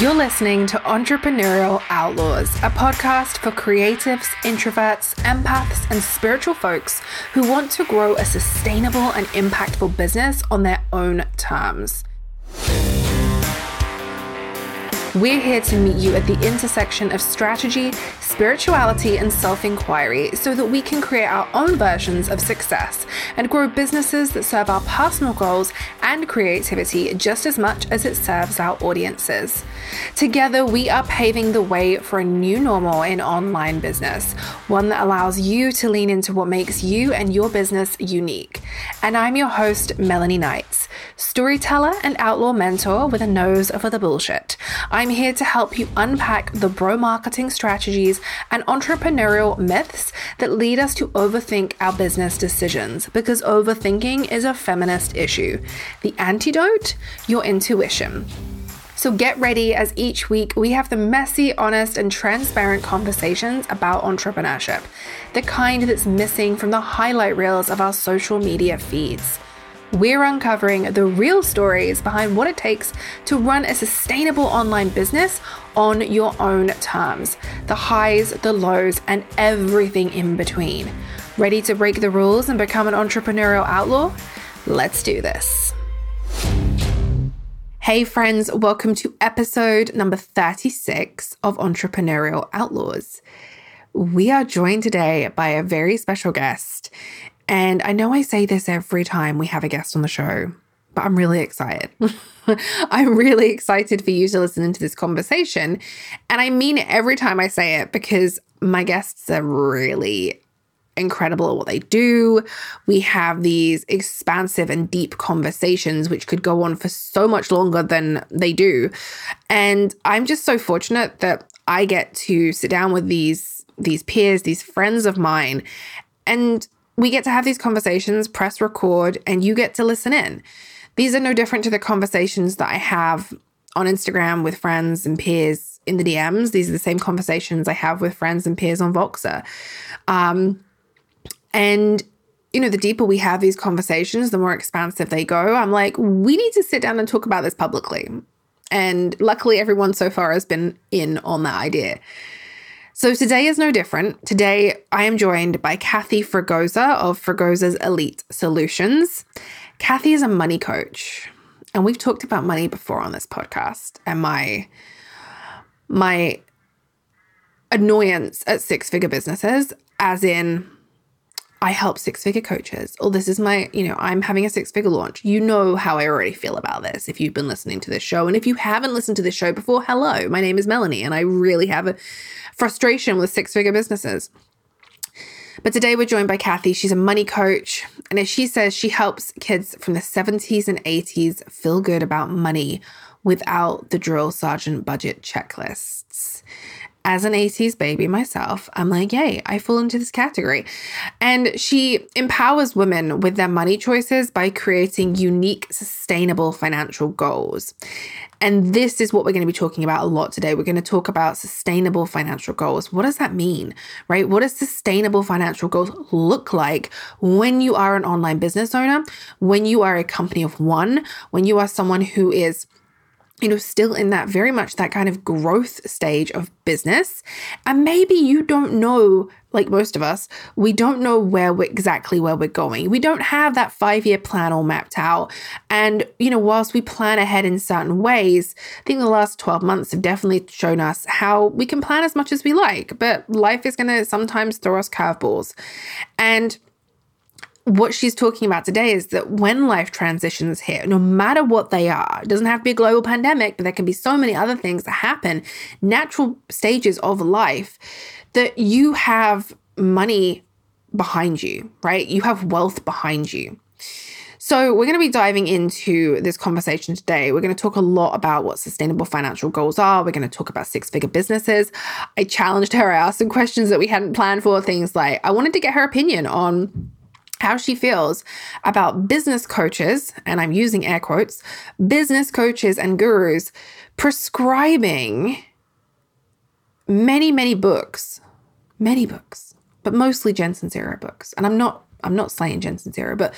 You're listening to Entrepreneurial Outlaws, a podcast for creatives, introverts, empaths, and spiritual folks who want to grow a sustainable and impactful business on their own terms. We're here to meet you at the intersection of strategy, spirituality, and self inquiry so that we can create our own versions of success and grow businesses that serve our personal goals and creativity just as much as it serves our audiences. Together, we are paving the way for a new normal in online business, one that allows you to lean into what makes you and your business unique. And I'm your host, Melanie Knights, storyteller and outlaw mentor with a nose for the bullshit. I'm here to help you unpack the bro marketing strategies and entrepreneurial myths that lead us to overthink our business decisions because overthinking is a feminist issue. The antidote? Your intuition. So get ready as each week we have the messy, honest, and transparent conversations about entrepreneurship, the kind that's missing from the highlight reels of our social media feeds. We're uncovering the real stories behind what it takes to run a sustainable online business on your own terms the highs, the lows, and everything in between. Ready to break the rules and become an entrepreneurial outlaw? Let's do this. Hey, friends, welcome to episode number 36 of Entrepreneurial Outlaws. We are joined today by a very special guest. And I know I say this every time we have a guest on the show, but I'm really excited. I'm really excited for you to listen into this conversation. And I mean it every time I say it because my guests are really incredible at what they do. We have these expansive and deep conversations, which could go on for so much longer than they do. And I'm just so fortunate that I get to sit down with these these peers, these friends of mine, and we get to have these conversations, press record, and you get to listen in. These are no different to the conversations that I have on Instagram with friends and peers in the DMs. These are the same conversations I have with friends and peers on Voxer. Um, and you know, the deeper we have these conversations, the more expansive they go. I'm like, we need to sit down and talk about this publicly. And luckily, everyone so far has been in on that idea. So today is no different. Today I am joined by Kathy Fragosa of Fragosa's Elite Solutions. Kathy is a money coach, and we've talked about money before on this podcast and my my annoyance at six-figure businesses as in I help six figure coaches, or this is my, you know, I'm having a six figure launch. You know how I already feel about this if you've been listening to this show. And if you haven't listened to this show before, hello, my name is Melanie, and I really have a frustration with six figure businesses. But today we're joined by Kathy. She's a money coach. And as she says, she helps kids from the 70s and 80s feel good about money without the drill sergeant budget checklists as an 80s baby myself, I'm like, yay, I fall into this category. And she empowers women with their money choices by creating unique, sustainable financial goals. And this is what we're going to be talking about a lot today. We're going to talk about sustainable financial goals. What does that mean, right? What does sustainable financial goals look like when you are an online business owner, when you are a company of one, when you are someone who is you know, still in that very much that kind of growth stage of business. And maybe you don't know, like most of us, we don't know where we're exactly where we're going. We don't have that five year plan all mapped out. And, you know, whilst we plan ahead in certain ways, I think the last 12 months have definitely shown us how we can plan as much as we like, but life is going to sometimes throw us curveballs. And, what she's talking about today is that when life transitions hit, no matter what they are, it doesn't have to be a global pandemic, but there can be so many other things that happen, natural stages of life, that you have money behind you, right? You have wealth behind you. So, we're going to be diving into this conversation today. We're going to talk a lot about what sustainable financial goals are. We're going to talk about six figure businesses. I challenged her, I asked some questions that we hadn't planned for, things like I wanted to get her opinion on how she feels about business coaches, and I'm using air quotes, business coaches and gurus prescribing many, many books, many books, but mostly Jen Sincero books. And I'm not, I'm not slaying Jen Sincero, but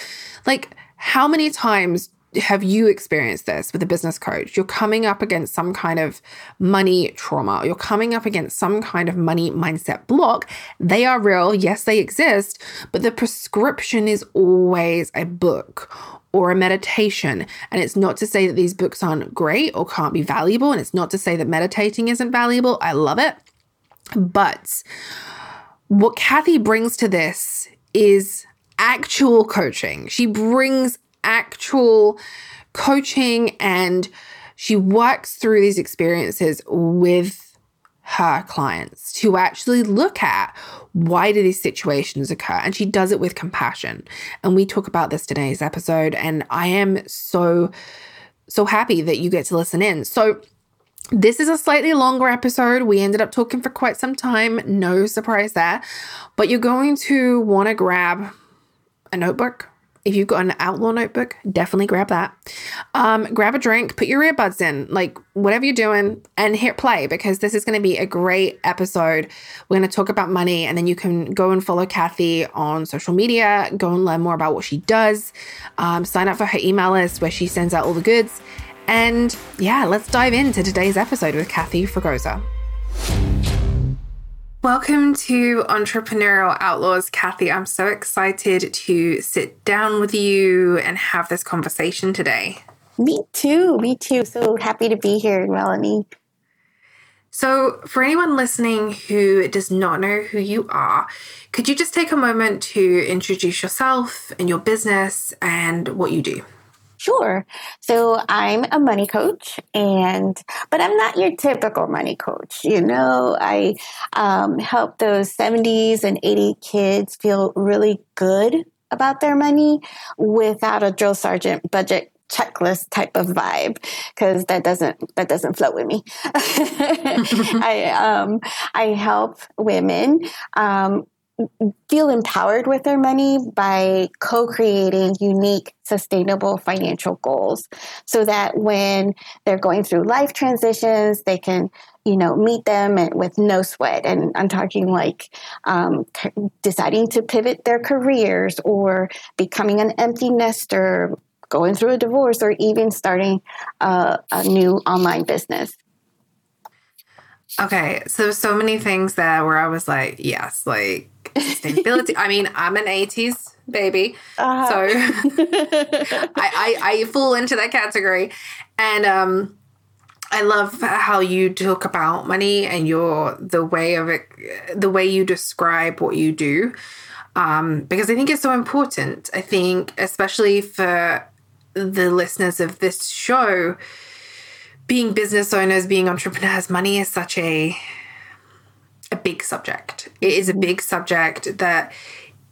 like how many times have you experienced this with a business coach? You're coming up against some kind of money trauma. You're coming up against some kind of money mindset block. They are real. Yes, they exist, but the prescription is always a book or a meditation. And it's not to say that these books aren't great or can't be valuable. And it's not to say that meditating isn't valuable. I love it. But what Kathy brings to this is actual coaching. She brings actual coaching and she works through these experiences with her clients to actually look at why do these situations occur and she does it with compassion and we talk about this today's episode and i am so so happy that you get to listen in so this is a slightly longer episode. We ended up talking for quite some time. No surprise there. But you're going to want to grab a notebook. If you've got an outlaw notebook, definitely grab that. Um, grab a drink, put your earbuds in, like whatever you're doing, and hit play because this is going to be a great episode. We're going to talk about money, and then you can go and follow Kathy on social media, go and learn more about what she does, um, sign up for her email list where she sends out all the goods. And yeah, let's dive into today's episode with Kathy Fragosa. Welcome to Entrepreneurial Outlaws, Kathy. I'm so excited to sit down with you and have this conversation today. Me too. Me too. So happy to be here, Melanie. So, for anyone listening who does not know who you are, could you just take a moment to introduce yourself and your business and what you do? Sure. So I'm a money coach and, but I'm not your typical money coach. You know, I um, help those 70s and 80 kids feel really good about their money without a drill sergeant budget checklist type of vibe because that doesn't that doesn't float with me i um i help women um feel empowered with their money by co-creating unique sustainable financial goals so that when they're going through life transitions they can you know meet them with no sweat and i'm talking like um, deciding to pivot their careers or becoming an empty nester going through a divorce or even starting a, a new online business Okay, so so many things that where I was like, yes, like sustainability. I mean, I'm an 80s baby. Uh-huh. So I, I, I fall into that category. And um I love how you talk about money and your the way of it the way you describe what you do. Um, because I think it's so important. I think especially for the listeners of this show, being business owners, being entrepreneurs, money is such a a big subject. It is a big subject that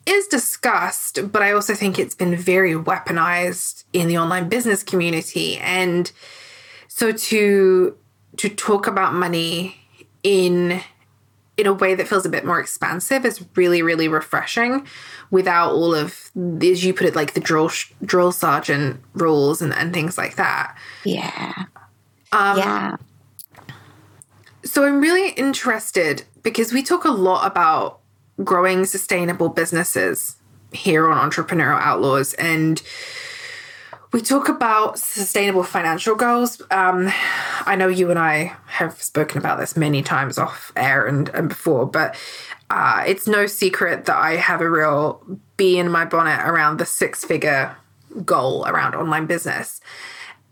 is discussed, but I also think it's been very weaponized in the online business community. And so to to talk about money in in a way that feels a bit more expansive is really really refreshing without all of as you put it like the drill drill sergeant rules and, and things like that. Yeah. Um, yeah. so I'm really interested because we talk a lot about growing sustainable businesses here on Entrepreneurial Outlaws and we talk about sustainable financial goals. Um, I know you and I have spoken about this many times off air and, and before, but uh, it's no secret that I have a real bee in my bonnet around the six figure goal around online business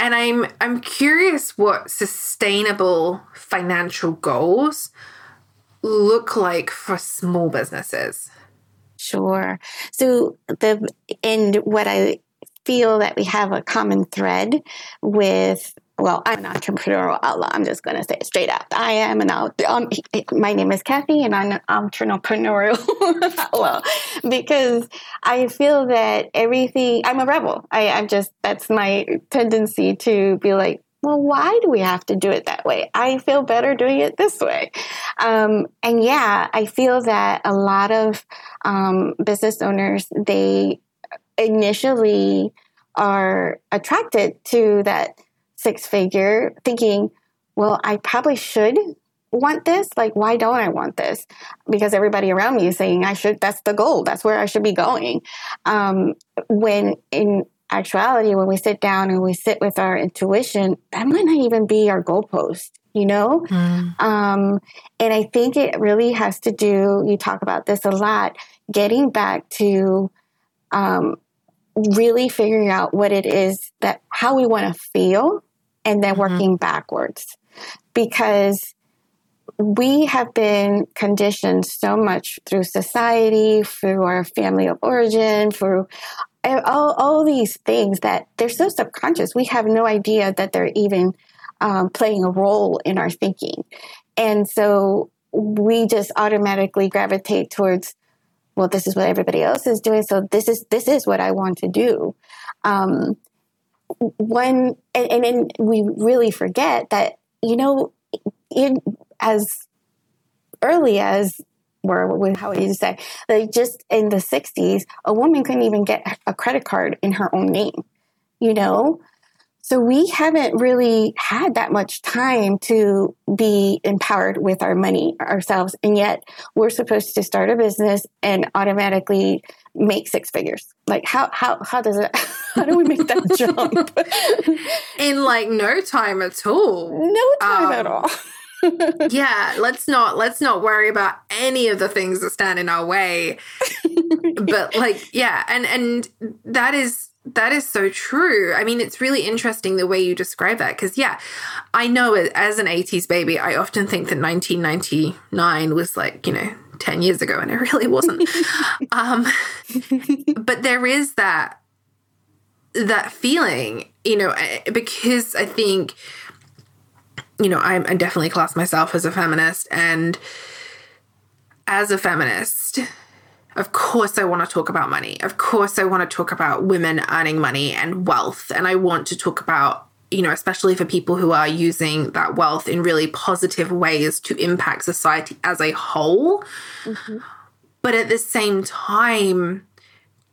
and I'm I'm curious what sustainable financial goals look like for small businesses. Sure. So the and what I feel that we have a common thread with well, I'm an entrepreneurial outlaw. I'm just going to say it straight up. I am an out. Um, my name is Kathy, and I'm an entrepreneurial outlaw because I feel that everything. I'm a rebel. I, I'm just that's my tendency to be like, well, why do we have to do it that way? I feel better doing it this way. Um, and yeah, I feel that a lot of um, business owners they initially are attracted to that six figure thinking, well, I probably should want this. Like, why don't I want this? Because everybody around me is saying I should, that's the goal. That's where I should be going. Um, when in actuality, when we sit down and we sit with our intuition, that might not even be our goalpost, you know? Mm. Um, and I think it really has to do, you talk about this a lot, getting back to um, really figuring out what it is that, how we want to feel, and then mm-hmm. working backwards. Because we have been conditioned so much through society, through our family of origin, through all, all these things that they're so subconscious. We have no idea that they're even um, playing a role in our thinking. And so we just automatically gravitate towards, well, this is what everybody else is doing. So this is, this is what I want to do. Um, when, and, and then we really forget that, you know, in, as early as or how would you say, like just in the 60s, a woman couldn't even get a credit card in her own name, you know? So we haven't really had that much time to be empowered with our money ourselves. And yet we're supposed to start a business and automatically make six figures. Like how, how, how does it, how do we make that jump? In like no time at all. No time um, at all yeah, let's not let's not worry about any of the things that stand in our way. but like, yeah, and and that is that is so true. I mean, it's really interesting the way you describe that because, yeah, I know as an 80s baby, I often think that 1999 was like, you know, 10 years ago, and it really wasn't. um, but there is that that feeling, you know, eh, because I think you know, I, I definitely class myself as a feminist. And as a feminist, of course, I want to talk about money. Of course, I want to talk about women earning money and wealth. And I want to talk about, you know, especially for people who are using that wealth in really positive ways to impact society as a whole. Mm-hmm. But at the same time,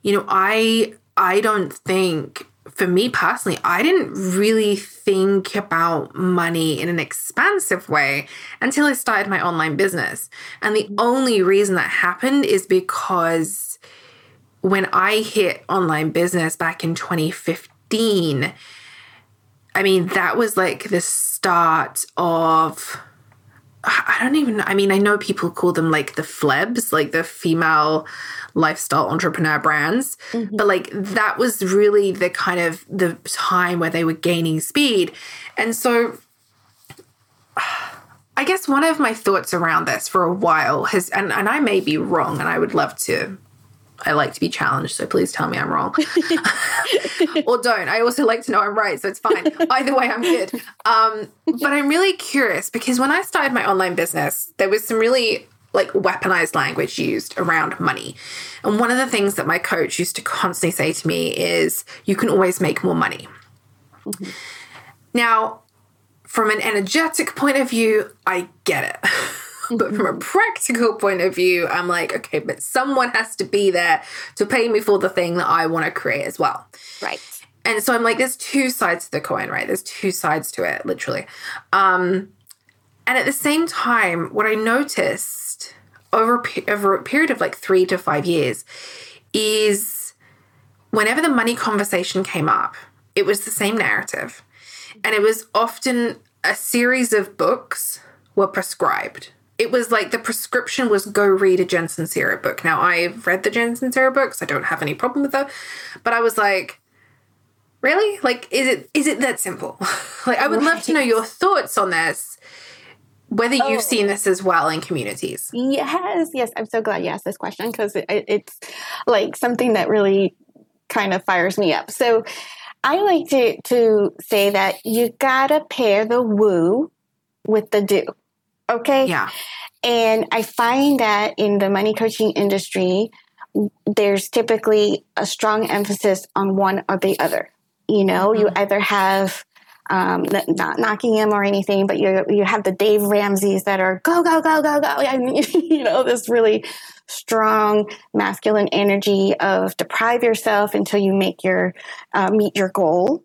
you know, I I don't think for me personally, I didn't really think about money in an expansive way until I started my online business. And the mm-hmm. only reason that happened is because when I hit online business back in 2015, I mean, that was like the start of I don't even I mean I know people call them like the flebs like the female lifestyle entrepreneur brands mm-hmm. but like that was really the kind of the time where they were gaining speed and so I guess one of my thoughts around this for a while has and, and I may be wrong and I would love to I like to be challenged, so please tell me I'm wrong. or don't. I also like to know I'm right, so it's fine. Either way, I'm good. Um, but I'm really curious because when I started my online business, there was some really like weaponized language used around money. And one of the things that my coach used to constantly say to me is, you can always make more money. Mm-hmm. Now, from an energetic point of view, I get it. But from a practical point of view, I'm like, okay, but someone has to be there to pay me for the thing that I want to create as well. Right. And so I'm like, there's two sides to the coin, right? There's two sides to it, literally. Um, and at the same time, what I noticed over, over a period of like three to five years is whenever the money conversation came up, it was the same narrative. And it was often a series of books were prescribed it was like the prescription was go read a Jen Sincero book. Now I've read the Jen Sincero books. I don't have any problem with that. But I was like, really? Like, is it is it that simple? like I would right. love to know your thoughts on this. Whether you've oh. seen this as well in communities. Yes, yes. I'm so glad you asked this question because it, it's like something that really kind of fires me up. So I like to to say that you gotta pair the woo with the do. Okay. Yeah. And I find that in the money coaching industry, there's typically a strong emphasis on one or the other. You know, mm-hmm. you either have um, not knocking him or anything, but you you have the Dave Ramsey's that are go go go go go. I mean, you know, this really strong masculine energy of deprive yourself until you make your uh, meet your goal.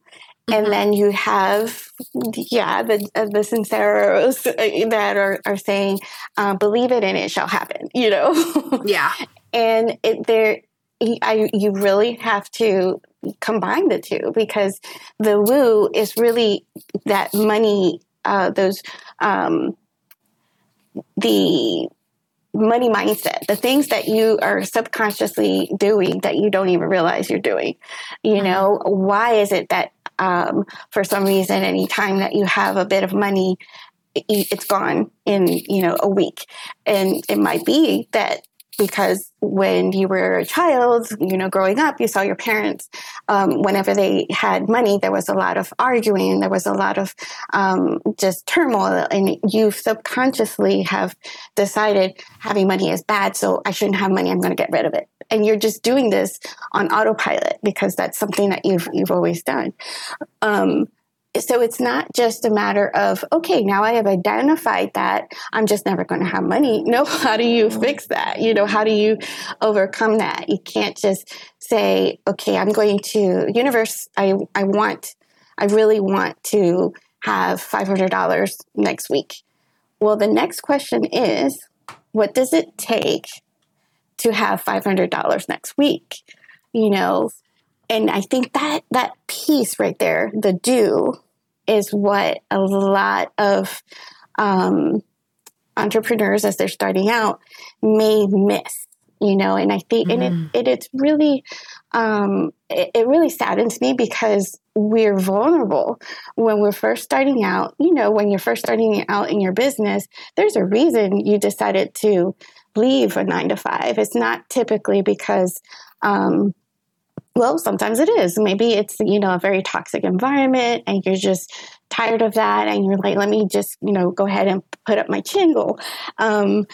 Mm-hmm. And then you have, yeah, the uh, the sinceros uh, that are, are saying, uh, believe it and it shall happen, you know? Yeah. and it, there, I, you really have to combine the two because the woo is really that money, uh, those, um, the money mindset, the things that you are subconsciously doing that you don't even realize you're doing. You mm-hmm. know, why is it that um, for some reason, anytime that you have a bit of money, it's gone in you know a week, and it might be that because when you were a child, you know, growing up, you saw your parents, um, whenever they had money, there was a lot of arguing, there was a lot of um, just turmoil, and you subconsciously have decided having money is bad, so I shouldn't have money, I'm going to get rid of it. And you're just doing this on autopilot because that's something that you've, you've always done. Um, so it's not just a matter of okay now i have identified that i'm just never going to have money. No how do you mm-hmm. fix that? You know how do you overcome that? You can't just say okay i'm going to universe. I i want i really want to have $500 next week. Well the next question is what does it take to have $500 next week? You know and I think that that piece right there, the do, is what a lot of um, entrepreneurs, as they're starting out, may miss. You know, and I think, mm-hmm. and it, it it's really, um, it, it really saddens me because we're vulnerable when we're first starting out. You know, when you're first starting out in your business, there's a reason you decided to leave a nine to five. It's not typically because um, well, sometimes it is. Maybe it's, you know, a very toxic environment and you're just tired of that and you're like, let me just, you know, go ahead and put up my chingle. Um,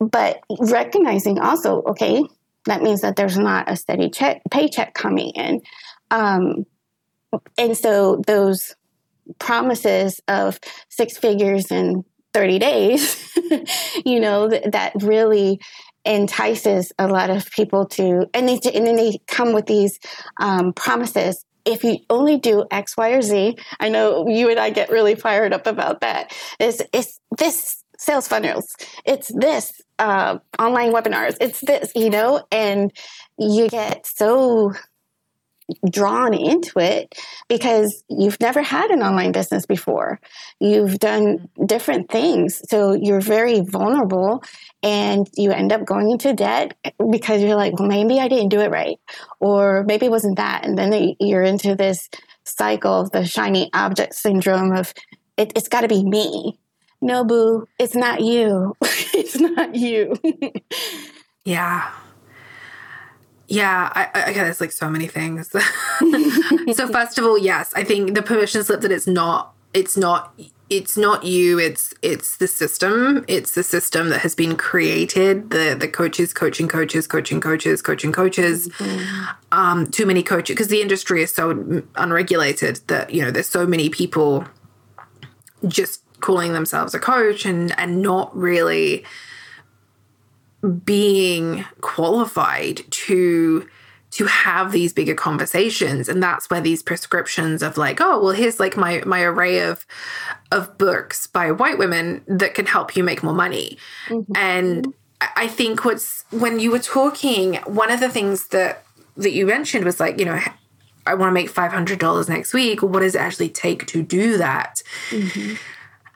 but recognizing also, okay, that means that there's not a steady check, paycheck coming in. Um, and so those promises of six figures in 30 days, you know, th- that really entices a lot of people to, and they and then they come with these um, promises. If you only do X, Y, or Z, I know you and I get really fired up about that. Is it's this sales funnels, it's this uh, online webinars, it's this, you know, and you get so drawn into it because you've never had an online business before. You've done different things. So you're very vulnerable and you end up going into debt because you're like, well, maybe I didn't do it right. Or maybe it wasn't that. And then you're into this cycle of the shiny object syndrome of it, it's got to be me. No, boo, it's not you. it's not you. yeah. Yeah, I, I there's like so many things. so first of all, yes, I think the permission slip that it's not it's not it's not you it's it's the system it's the system that has been created the the coaches coaching coaches coaching coaches coaching coaches mm-hmm. um too many coaches because the industry is so unregulated that you know there's so many people just calling themselves a coach and and not really being qualified to to have these bigger conversations and that's where these prescriptions of like oh well here's like my my array of of books by white women that can help you make more money mm-hmm. and i think what's when you were talking one of the things that that you mentioned was like you know i want to make $500 next week what does it actually take to do that mm-hmm.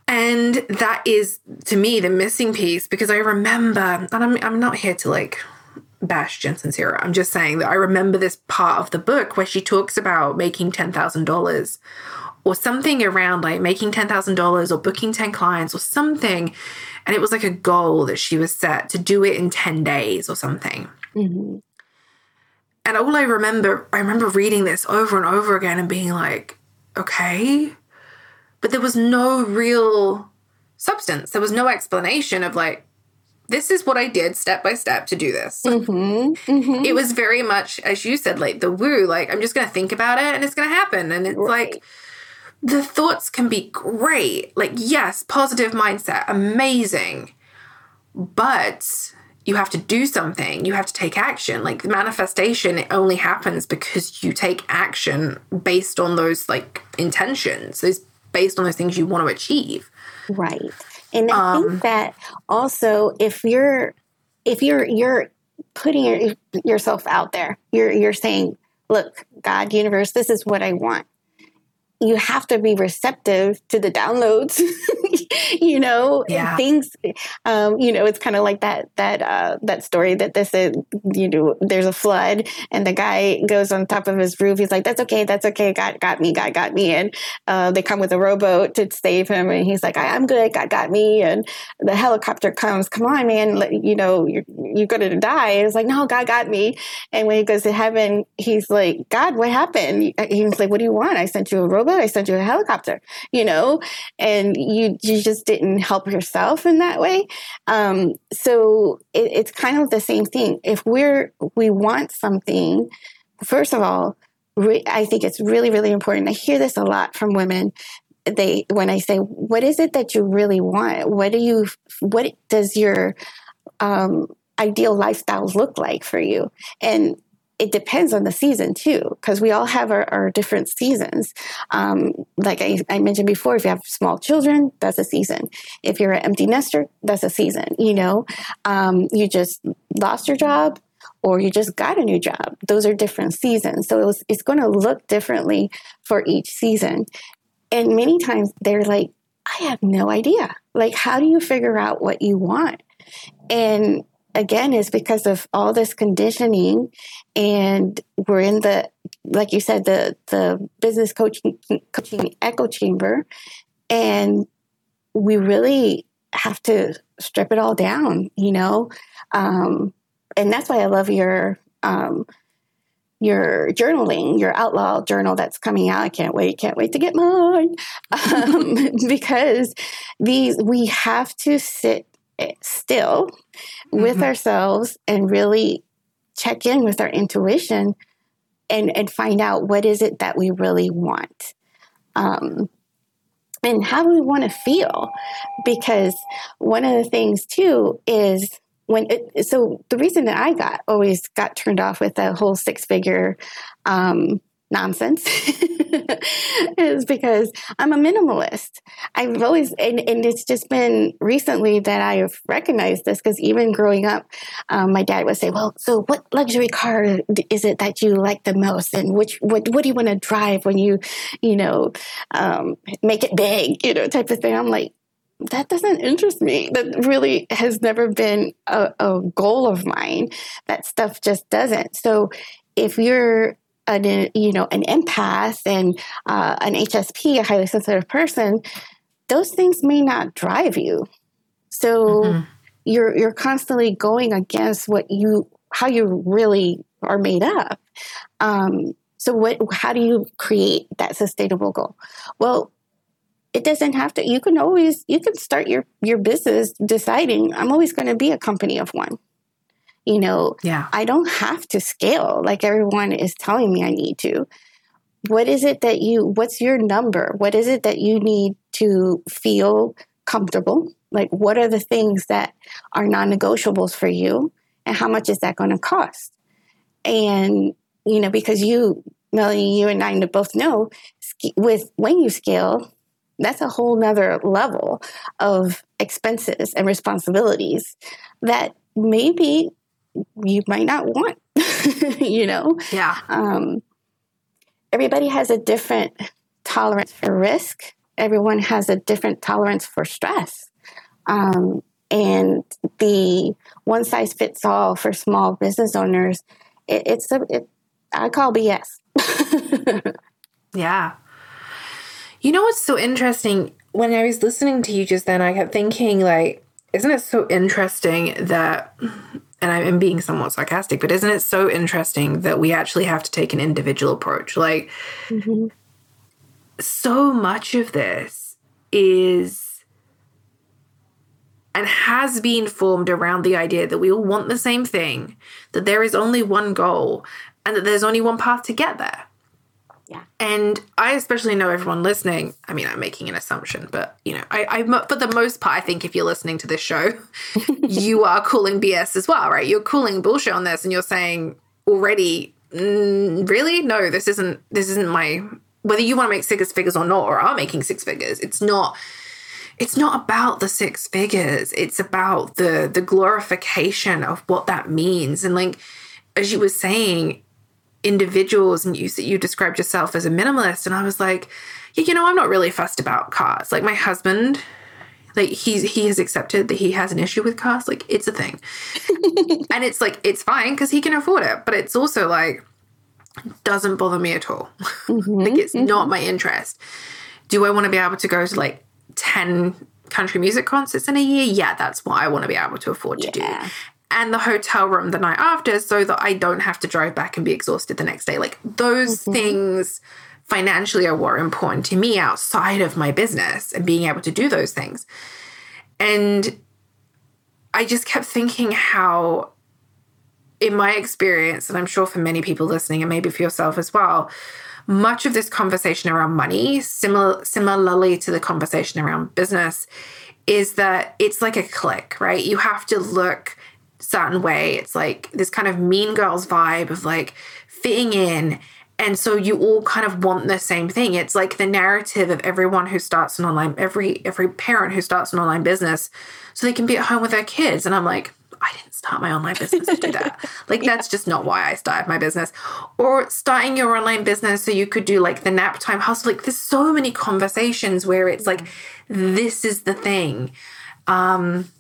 And that is to me the missing piece because I remember, and I'm, I'm not here to like bash Jen Sincero. I'm just saying that I remember this part of the book where she talks about making $10,000 or something around like making $10,000 or booking 10 clients or something. And it was like a goal that she was set to do it in 10 days or something. Mm-hmm. And all I remember, I remember reading this over and over again and being like, okay, but there was no real substance. There was no explanation of like, this is what I did step by step to do this. Mm-hmm, mm-hmm. It was very much, as you said, like the woo, like I'm just going to think about it and it's going to happen. And it's right. like, the thoughts can be great. Like, yes, positive mindset, amazing. But you have to do something. You have to take action. Like the manifestation, it only happens because you take action based on those like intentions, those based on those things you want to achieve. Right. And I um, think that also if you're if you're you're putting your, yourself out there, you're you're saying look, God, universe, this is what I want you have to be receptive to the downloads you know yeah. things um, you know it's kind of like that that uh, that story that this is you know there's a flood and the guy goes on top of his roof. He's like that's okay that's okay. God got me god got me. And uh, they come with a rowboat to save him and he's like i'm good god got me. And the helicopter comes come on man you know you're, you're gonna die. It's like no god got me. And when he goes to heaven he's like god what happened? He's like what do you want? I sent you a rowboat. I sent you a helicopter, you know, and you you just didn't help yourself in that way. Um, so it, it's kind of the same thing. If we're we want something, first of all, re- I think it's really really important. I hear this a lot from women they when I say, "What is it that you really want? What do you? What does your um, ideal lifestyle look like for you?" And it depends on the season too, because we all have our, our different seasons. Um, like I, I, mentioned before, if you have small children, that's a season. If you're an empty nester, that's a season. You know, um, you just lost your job or you just got a new job. Those are different seasons. So it was, it's going to look differently for each season. And many times they're like, I have no idea. Like, how do you figure out what you want? And again is because of all this conditioning and we're in the like you said the the business coaching coaching echo chamber and we really have to strip it all down you know um, and that's why i love your um, your journaling, your outlaw journal that's coming out. I can't wait, can't wait to get mine. Um, because these, we have to sit still mm-hmm. with ourselves and really check in with our intuition and and find out what is it that we really want um, and how do we want to feel because one of the things too is when it, so the reason that i got always got turned off with the whole six figure um, nonsense is because I'm a minimalist. I've always, and, and it's just been recently that I have recognized this because even growing up, um, my dad would say, Well, so what luxury car is it that you like the most? And which, what, what do you want to drive when you, you know, um, make it big, you know, type of thing? I'm like, that doesn't interest me. That really has never been a, a goal of mine. That stuff just doesn't. So if you're an you know an empath and uh, an HSP, a highly sensitive person, those things may not drive you. So mm-hmm. you're you're constantly going against what you how you really are made up. Um, so what? How do you create that sustainable goal? Well, it doesn't have to. You can always you can start your your business deciding I'm always going to be a company of one you know yeah. I don't have to scale. Like everyone is telling me i need to. What is it that you what's your number? What is it that you need to feel comfortable? Like what are the things that are non-negotiables for you? And how much is that going to cost? And you know because you melanie you and i both know with when you scale that's a whole nother level of expenses and responsibilities that maybe you might not want, you know? Yeah. Um, everybody has a different tolerance for risk. Everyone has a different tolerance for stress. Um, and the one size fits all for small business owners, it, it's a, it, I call BS. yeah. You know what's so interesting? When I was listening to you just then, I kept thinking, like, isn't it so interesting that and I'm being somewhat sarcastic, but isn't it so interesting that we actually have to take an individual approach? Like, mm-hmm. so much of this is and has been formed around the idea that we all want the same thing, that there is only one goal, and that there's only one path to get there. Yeah. And I especially know everyone listening. I mean, I'm making an assumption, but you know, I, I for the most part, I think if you're listening to this show, you are calling BS as well, right? You're calling bullshit on this, and you're saying already, mm, really, no, this isn't. This isn't my. Whether you want to make six figures or not, or are making six figures, it's not. It's not about the six figures. It's about the the glorification of what that means, and like as you were saying, individuals and you said you described yourself as a minimalist and I was like, yeah, you know, I'm not really fussed about cars. Like my husband, like he's he has accepted that he has an issue with cars. Like it's a thing. and it's like it's fine because he can afford it, but it's also like doesn't bother me at all. Mm-hmm, like it's mm-hmm. not my interest. Do I want to be able to go to like 10 country music concerts in a year? Yeah, that's what I want to be able to afford to yeah. do and the hotel room the night after so that I don't have to drive back and be exhausted the next day. Like those mm-hmm. things financially are more important to me outside of my business and being able to do those things. And I just kept thinking how, in my experience, and I'm sure for many people listening, and maybe for yourself as well, much of this conversation around money, similar similarly to the conversation around business, is that it's like a click, right? You have to look certain way. It's like this kind of mean girls vibe of like fitting in. And so you all kind of want the same thing. It's like the narrative of everyone who starts an online every every parent who starts an online business so they can be at home with their kids. And I'm like, I didn't start my online business to do that. Like yeah. that's just not why I started my business. Or starting your online business so you could do like the nap time hustle. Like there's so many conversations where it's like this is the thing. Um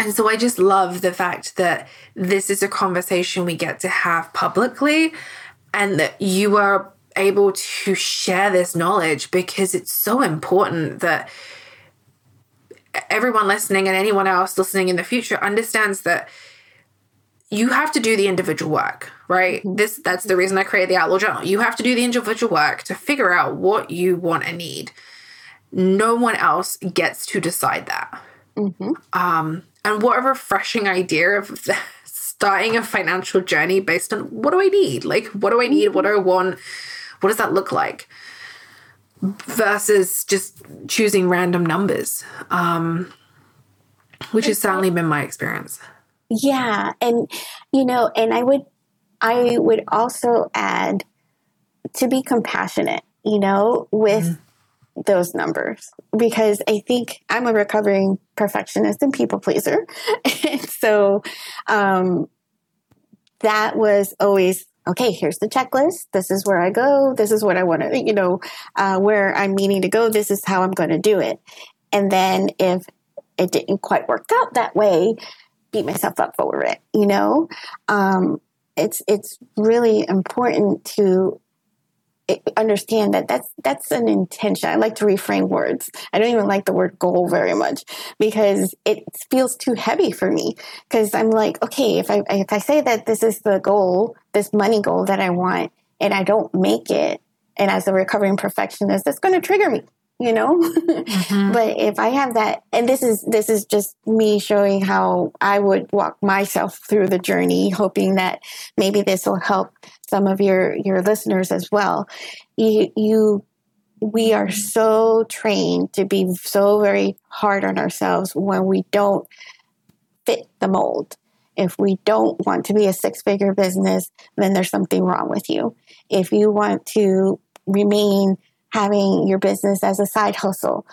and so I just love the fact that this is a conversation we get to have publicly and that you are able to share this knowledge because it's so important that everyone listening and anyone else listening in the future understands that you have to do the individual work, right? Mm-hmm. This that's the reason I created the Outlaw Journal. You have to do the individual work to figure out what you want and need. No one else gets to decide that. Mm-hmm. Um, and what a refreshing idea of starting a financial journey based on what do I need? Like, what do I need? What do I want? What does that look like? Versus just choosing random numbers, um, which has certainly been my experience. Yeah. And, you know, and I would, I would also add to be compassionate, you know, with mm those numbers because I think I'm a recovering perfectionist and people pleaser. and so um, that was always okay, here's the checklist. This is where I go. This is what I want to, you know, uh, where I'm meaning to go. This is how I'm going to do it. And then if it didn't quite work out that way, beat myself up for it, you know? Um, it's, it's really important to understand that that's that's an intention. I like to reframe words. I don't even like the word goal very much because it feels too heavy for me. Because I'm like, okay, if I if I say that this is the goal, this money goal that I want, and I don't make it, and as a recovering perfectionist, that's going to trigger me you know? Mm-hmm. but if i have that and this is this is just me showing how i would walk myself through the journey hoping that maybe this will help some of your your listeners as well. You you we are so trained to be so very hard on ourselves when we don't fit the mold. If we don't want to be a six figure business then there's something wrong with you. If you want to remain having your business as a side hustle,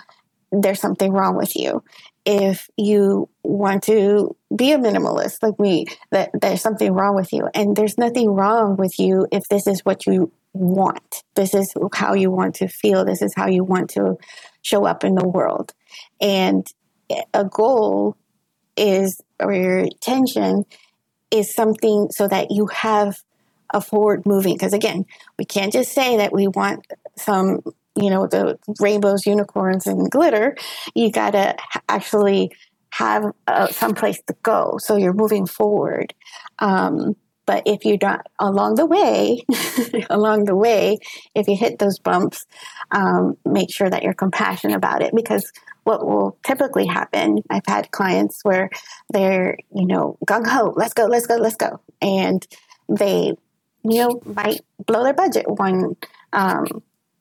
there's something wrong with you. If you want to be a minimalist like me, that there's something wrong with you. And there's nothing wrong with you if this is what you want. This is how you want to feel. This is how you want to show up in the world. And a goal is, or your intention is something so that you have a forward moving. Because again, we can't just say that we want some, you know, the rainbows, unicorns, and glitter. You got to actually have uh, some place to go. So you're moving forward. Um, but if you're not along the way, along the way, if you hit those bumps, um, make sure that you're compassionate about it because what will typically happen, I've had clients where they're, you know, gung ho, let's go, let's go, let's go. And they, you know, might blow their budget one, um,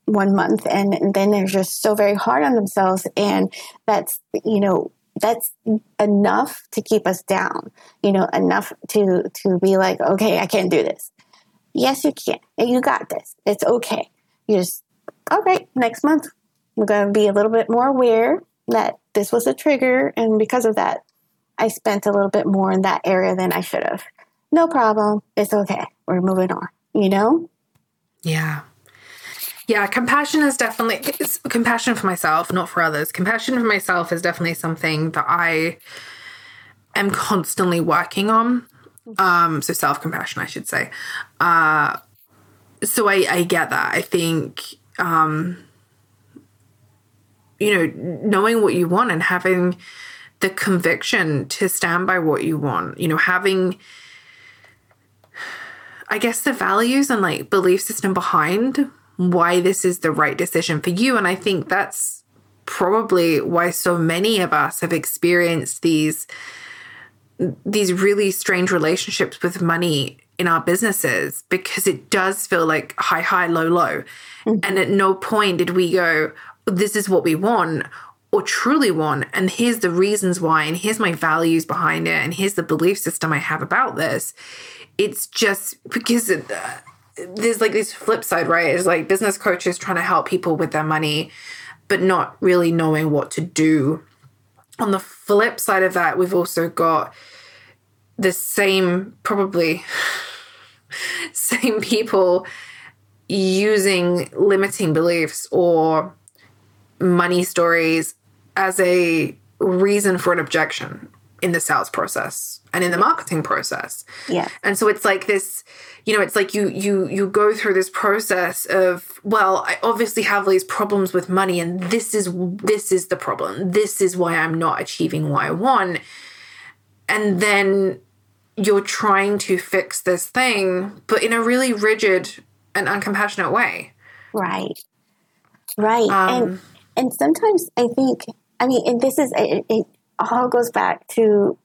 one month. And, and then they're just so very hard on themselves. And that's you know that's enough to keep us down you know enough to to be like okay i can't do this. Yes you can. You got this. It's okay. You just all right next month we're going to be a little bit more aware that this was a trigger. And because of that i spent a little bit more in that area than i should have. No problem. It's okay we're moving on you know? Yeah. Yeah, compassion is definitely compassion for myself, not for others. Compassion for myself is definitely something that I am constantly working on. Um, so self compassion, I should say. Uh, so I, I get that. I think, um, you know, knowing what you want and having the conviction to stand by what you want, you know, having, I guess, the values and like belief system behind why this is the right decision for you. And I think that's probably why so many of us have experienced these these really strange relationships with money in our businesses because it does feel like high high low low mm-hmm. and at no point did we go this is what we want or truly want and here's the reasons why and here's my values behind it and here's the belief system i have about this. It's just because it, uh, there's like this flip side right? It's like business coaches trying to help people with their money but not really knowing what to do. On the flip side of that, we've also got the same, probably same people using limiting beliefs or money stories as a reason for an objection in the sales process and in the marketing process. Yeah. And so it's like this, you know, it's like you you you go through this process of, well, I obviously have these problems with money and this is this is the problem. This is why I'm not achieving what I want. And then you're trying to fix this thing, but in a really rigid and uncompassionate way. Right. Right. Um, and and sometimes I think I mean, and this is it, it all goes back to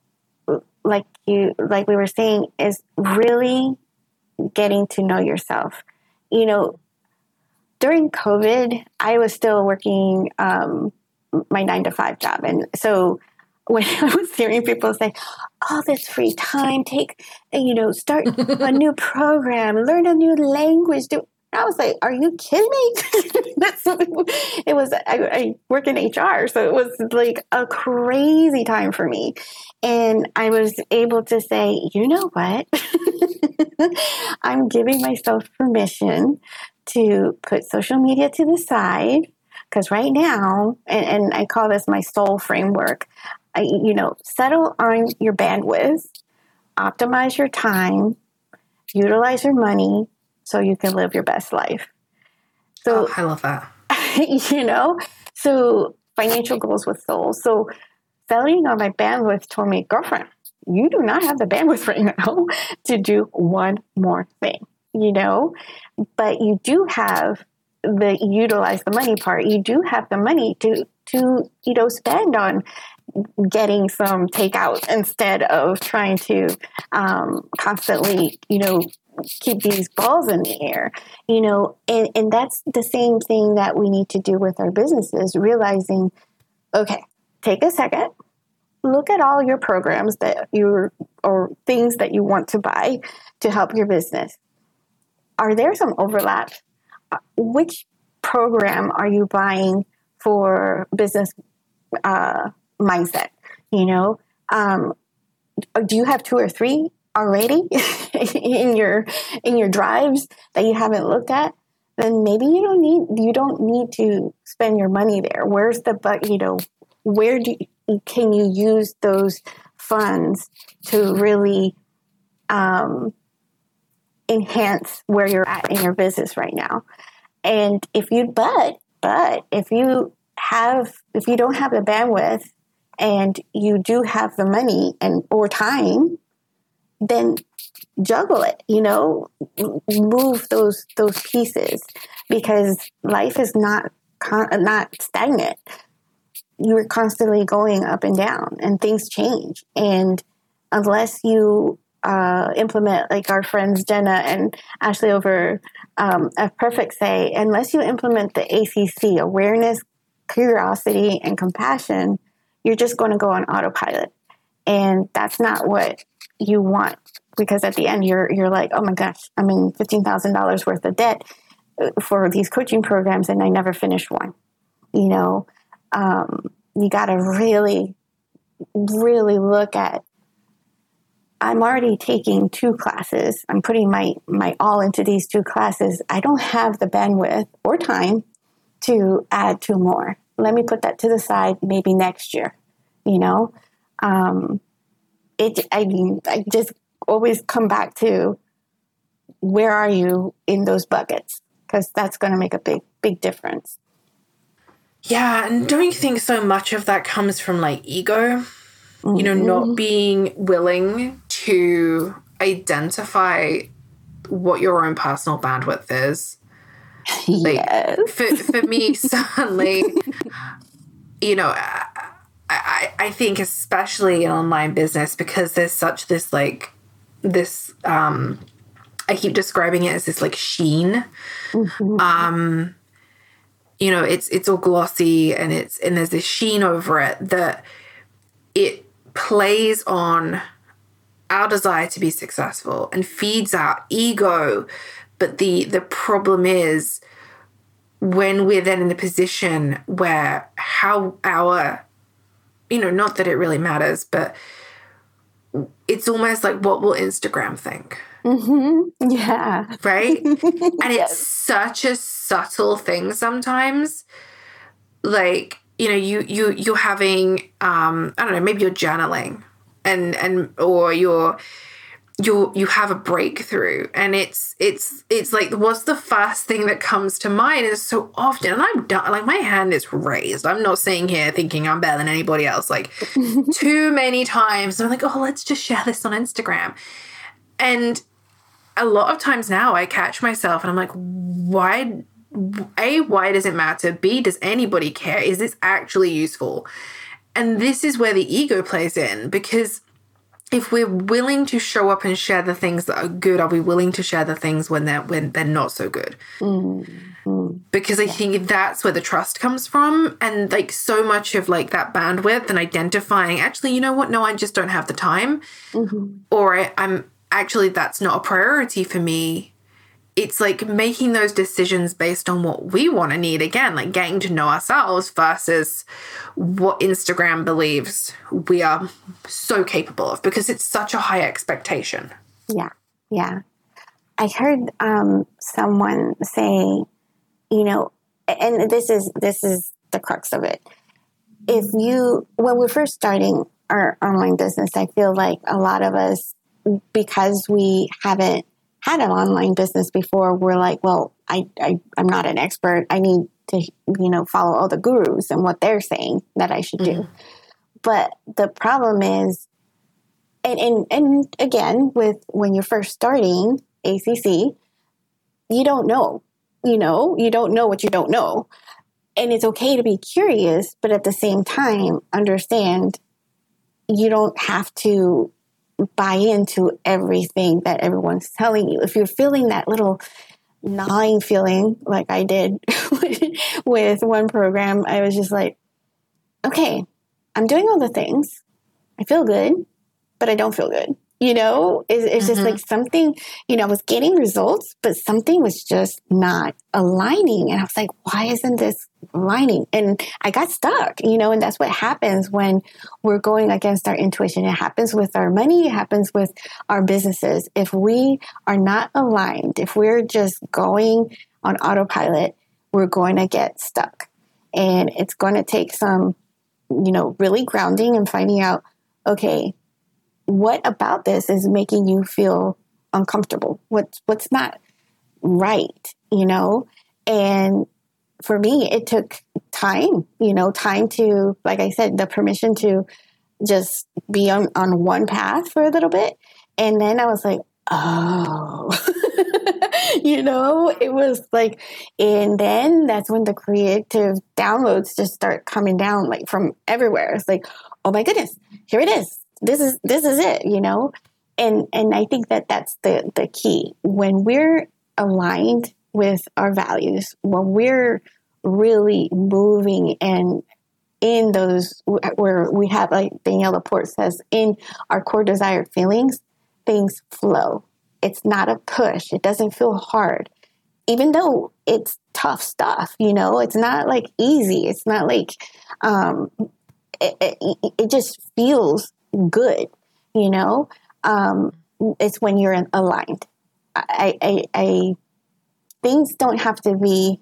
like you like we were saying is really getting to know yourself. You know during covid i was still working um, my nine to five job. And so when i was hearing people say all this free time take you know start a new program learn a new language do I was like, "Are you kidding me?" It was. I, I, work in HR, so it was like a crazy time for me, and I was able to say, "You know what? I'm giving myself permission to put social media to the side because right now, and, and I call this my soul framework. I, you know, settle on your bandwidth, optimize your time, utilize your money." So you can live your best life. So oh, I love that. you know, so financial goals with soul. So selling on my bandwidth told me, girlfriend, you do not have the bandwidth right now to do one more thing, you know, but you do have the utilize the money part. You do have the money to to you know spend on getting some takeout instead of trying to um, constantly you know keep these balls in the air you know and, and that's the same thing that we need to do with our businesses realizing okay take a second look at all your programs that you or things that you want to buy to help your business. Are there some overlap? Uh, which program are you buying for business uh, mindset you know? Um, do you have two or three already in your in your drives that you haven't looked at then maybe you don't need you don't need to spend your money there. Where's the but you know where do you, can you use those funds to really um, enhance where you're at in your business right now? And if you but but if you have if you don't have the bandwidth and you do have the money and or time then juggle it you know move those those pieces because life is not not stagnant. You're constantly going up and down and things change. And unless you uh, implement like our friends jenna and ashley over um, a perfect say unless you implement the acc awareness curiosity and compassion you're just going to go on autopilot. And that's not what you want because at the end you're you're like, oh my gosh, I mean fifteen thousand dollars worth of debt uh, for these coaching programs, and I never finished one. You know, um, you got to really, really look at I'm already taking two classes. I'm putting my my all into these two classes. I don't have the bandwidth or time to add two more. Let me put that to the side maybe next year. You know, um, it. I mean, I just always come back to where are you in those buckets because that's going to make a big big difference. Yeah, and don't you think so much of that comes from like ego? Mm-hmm. You know, not mm-hmm. being willing to identify what your own personal bandwidth is. Like, yes. for, for me, certainly, you know, I, I think especially in online business because there's such this like this um I keep describing it as this like sheen. Mm-hmm. Um you know, it's it's all glossy and it's and there's this sheen over it that it plays on our desire to be successful and feeds our ego. But the the problem is when we're then in a position where how our you know, not that it really matters, but it's almost like what will Instagram think? Mm-hmm. Yeah. Right? and yes. it's such a subtle thing sometimes. Like, you know, you you you're having um, I don't know, maybe you're journaling and and or you're you you have a breakthrough. And it's it's it's like what's the first thing that comes to mind is so often and i'm done like my hand is raised. I'm not sitting here thinking i'm better than anybody else like too many times. I'm like oh let's just share this on instagram. And a lot of times now i catch myself and i'm like why a why does it matter? B does anybody care? Is this actually useful? And this is where the ego plays in because if we're willing to show up and share the things that are good, are we willing to share the things when they're when they're not so good? Mm-hmm. Because I think that's where the trust comes from, and like so much of like that bandwidth and identifying. Actually, you know what? No, I just don't have the time, mm-hmm. or I, I'm actually that's not a priority for me it's like making those decisions based on what we want to need again like getting to know ourselves versus what instagram believes we are so capable of because it's such a high expectation. Yeah yeah. I heard um, someone say you know and this is this is the crux of it. If you when we're first starting our online business i feel like a lot of us because we haven't had an online business before we're like, well, I, I I'm not an expert. I need to you know follow all the gurus and what they're saying that I should do. Mm-hmm. But the problem is, and, and and again, with when you're first starting ACC, you don't know. You know, you don't know what you don't know. And it's okay to be curious, but at the same time, understand you don't have to buy into everything that everyone's telling you. If you're feeling that little gnawing feeling like I did with one program, I was just like, okay, I'm doing all the things. I feel good, but I don't feel good you know it's, it's mm-hmm. just like mm-hmm. something you know i was getting results but something was just not aligning and i was like why isn't this aligning and i got stuck you know and that's what happens when we're going against our intuition it happens with our money it happens with our businesses if we are not aligned if we're just going on autopilot we're going to get stuck and it's going to take some you know really grounding and finding out okay what about this is making you feel uncomfortable? What's what's not right, you know? And for me, it took time, you know, time to, like I said, the permission to just be on, on one path for a little bit. And then I was like, oh, you know, it was like, and then that's when the creative downloads just start coming down like from everywhere. It's like, oh my goodness, here it is this is this is it you know? And and i think that that's the the key. When we're aligned with our values when we're really moving and in those where we have like danielle laporte says in our core desired feelings things flow. It's not a push. It doesn't feel hard. Even though it's tough stuff you know it's not like easy. It's not like um it, it, it just feels good, you know? um, it's when you're aligned. I, I, I, things don't have to be